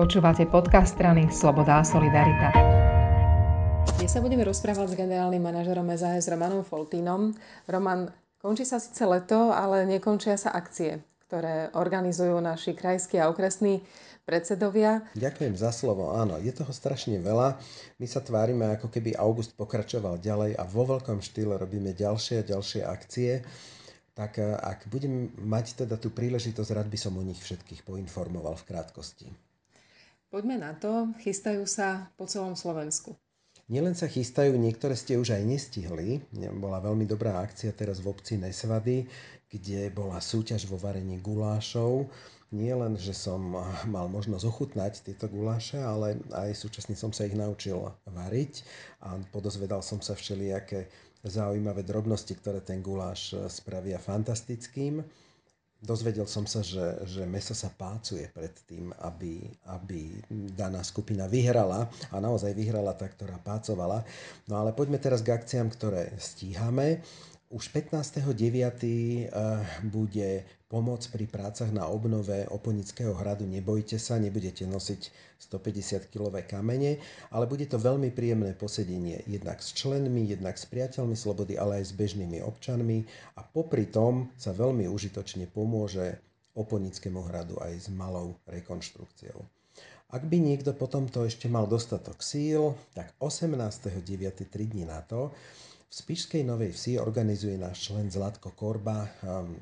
Počúvate podcast strany Sloboda a Solidarita. Dnes sa budeme rozprávať s generálnym manažerom SAS Romanom Foltínom. Roman, končí sa síce leto, ale nekončia sa akcie, ktoré organizujú naši krajskí a okresní predsedovia. Ďakujem za slovo. Áno, je toho strašne veľa. My sa tvárime, ako keby august pokračoval ďalej a vo veľkom štýle robíme ďalšie a ďalšie akcie. Tak eh, ak budem mať teda tú príležitosť, rád by som o nich všetkých poinformoval v krátkosti. Poďme na to. Chystajú sa po celom Slovensku. Nielen sa chystajú, niektoré ste už aj nestihli. Bola veľmi dobrá akcia teraz v obci Nesvady, kde bola súťaž vo varení gulášov. Nie len, že som mal možnosť ochutnať tieto guláše, ale aj súčasne som sa ich naučil variť a podozvedal som sa všelijaké zaujímavé drobnosti, ktoré ten guláš spravia fantastickým. Dozvedel som sa, že, že meso sa pácuje pred tým, aby, aby daná skupina vyhrala a naozaj vyhrala tá, ktorá pácovala. No ale poďme teraz k akciám, ktoré stíhame. Už 15.9. Eh, bude pomoc pri prácach na obnove Oponického hradu. Nebojte sa, nebudete nosiť 150-kilové kamene, ale bude to veľmi príjemné posedenie jednak s členmi, jednak s priateľmi slobody, ale aj s bežnými občanmi a popri tom sa veľmi užitočne pomôže Oponickému hradu aj s malou rekonštrukciou. Ak by niekto potom to ešte mal dostatok síl, tak 18.9. 3 dní na to v Spišskej Novej Vsi organizuje náš člen Zlatko Korba um,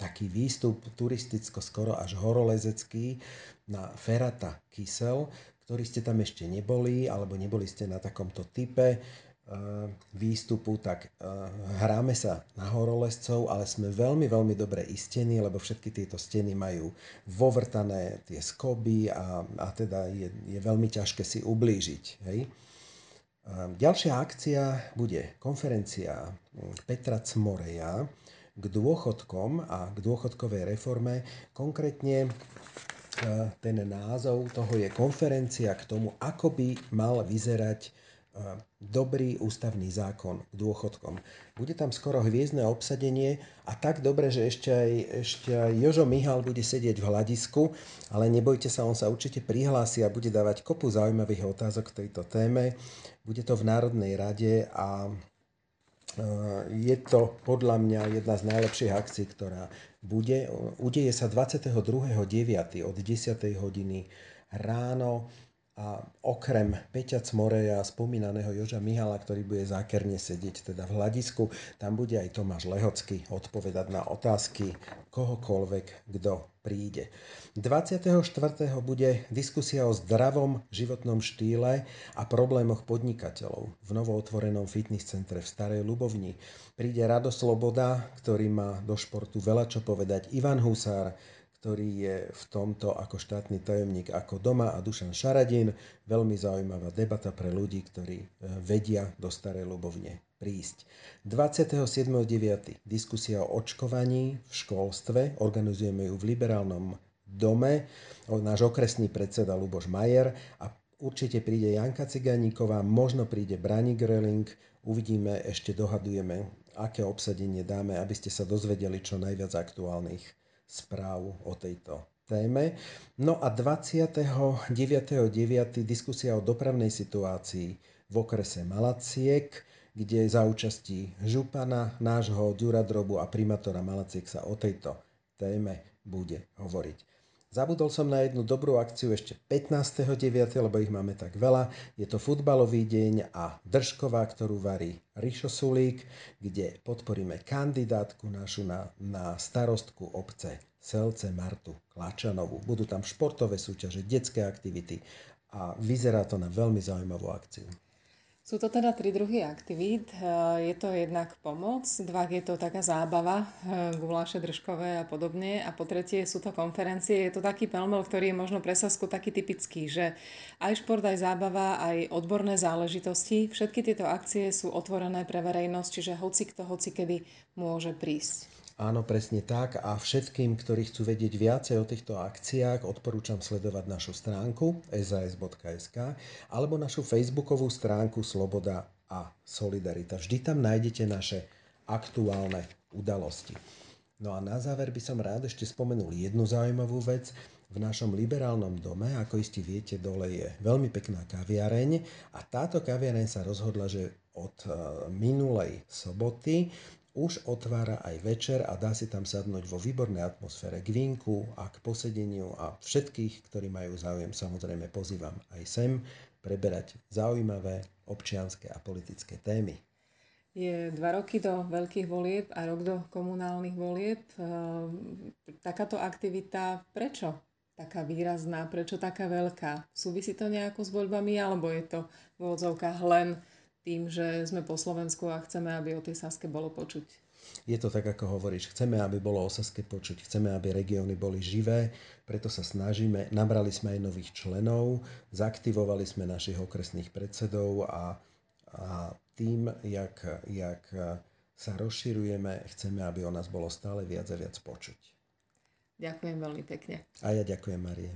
taký výstup turisticko skoro až horolezecký na Ferata Kysel, ktorý ste tam ešte neboli, alebo neboli ste na takomto type uh, výstupu, tak uh, hráme sa na horolezcov, ale sme veľmi, veľmi dobre istení, lebo všetky tieto steny majú vovrtané tie skoby a, a teda je, je veľmi ťažké si ublížiť. Hej? Ehm, ďalšia akcia bude konferencia hm, Petra Cmoreja k dôchodkom a k dôchodkovej reforme. Konkrétne ehm, ten názov toho je konferencia k tomu, ako by mal vyzerať dobrý ústavný zákon k dôchodkom. Bude tam skoro hviezdne obsadenie a tak dobre, že ešte aj, ešte aj Jožo Mihal bude sedieť v hľadisku, ale nebojte sa, on sa určite prihlási a bude dávať kopu zaujímavých otázok k tejto téme. Bude to v Národnej rade a je to podľa mňa jedna z najlepších akcií, ktorá bude. Udeje sa 22.9. od 10. hodiny ráno a okrem Peťa Cmoreja a spomínaného Joža Mihala, ktorý bude zákerne sedieť teda v hľadisku, tam bude aj Tomáš Lehocký odpovedať na otázky kohokoľvek, kto príde. 24. bude diskusia o zdravom životnom štýle a problémoch podnikateľov v novootvorenom fitness centre v Starej Lubovni. Príde Rado Sloboda, ktorý má do športu veľa čo povedať, Ivan Husár, ktorý je v tomto ako štátny tajomník ako doma a Dušan Šaradín. Veľmi zaujímavá debata pre ľudí, ktorí e, vedia do Starej Ľubovne prísť. 27.9. diskusia o očkovaní v školstve. Organizujeme ju v liberálnom dome. Náš okresný predseda Luboš Majer a určite príde Janka Ciganíková, možno príde Brani Greling. Uvidíme, ešte dohadujeme, aké obsadenie dáme, aby ste sa dozvedeli čo najviac aktuálnych správ o tejto téme. No a 29.9. diskusia o dopravnej situácii v okrese Malaciek, kde za účastí župana, nášho Ďuradrobu a primátora Malaciek sa o tejto téme bude hovoriť. Zabudol som na jednu dobrú akciu ešte 15.9., lebo ich máme tak veľa. Je to futbalový deň a držková, ktorú varí Rišo Sulík, kde podporíme kandidátku našu na, na starostku obce Selce Martu Klačanovú. Budú tam športové súťaže, detské aktivity a vyzerá to na veľmi zaujímavú akciu. Sú to teda tri druhy aktivít. Eh, je to jednak pomoc, dva je to taká zábava, eh, guláše držkové a podobne. A po tretie sú to konferencie. Je to taký pelmel, ktorý je možno pre Sasku taký typický, že aj šport, aj zábava, aj odborné záležitosti. Všetky tieto akcie sú otvorené pre verejnosť, čiže hoci kto, hoci kedy môže prísť. Áno, presne tak. A všetkým, ktorí chcú vedieť viacej o týchto akciách, odporúčam sledovať našu stránku sas.sk alebo našu facebookovú stránku Sloboda a Solidarita. Vždy tam nájdete naše aktuálne udalosti. No a na záver by som rád ešte spomenul jednu zaujímavú vec. v našom liberálnom dome, ako isti viete, dole je veľmi pekná kaviareň a táto kaviareň sa rozhodla, že od e, minulej soboty už otvára aj večer a dá si tam sadnúť vo výbornej atmosfére k vínku a k posedeniu a všetkých, ktorí majú záujem, samozrejme pozývam aj sem preberať zaujímavé občianské a politické témy. Je dva roky do veľkých volieb a rok do komunálnych volieb. E, takáto aktivita, prečo taká výrazná, prečo taká veľká? Súvisí to nejako s voľbami alebo je to v odzovkách len tým, že sme po Slovensku a chceme, aby o tej Saske bolo počuť? Je to tak, ako hovoríš. Chceme, aby bolo o Saske počuť. Chceme, aby regióny boli živé, preto sa snažíme. Nabrali sme aj nových členov, zaktivovali sme našich okresných predsedov a, a tým, jak, jak sa rozširujeme, chceme, aby o nás bolo stále viac a viac počuť. Ďakujem veľmi pekne. A ja ďakujem, Marie.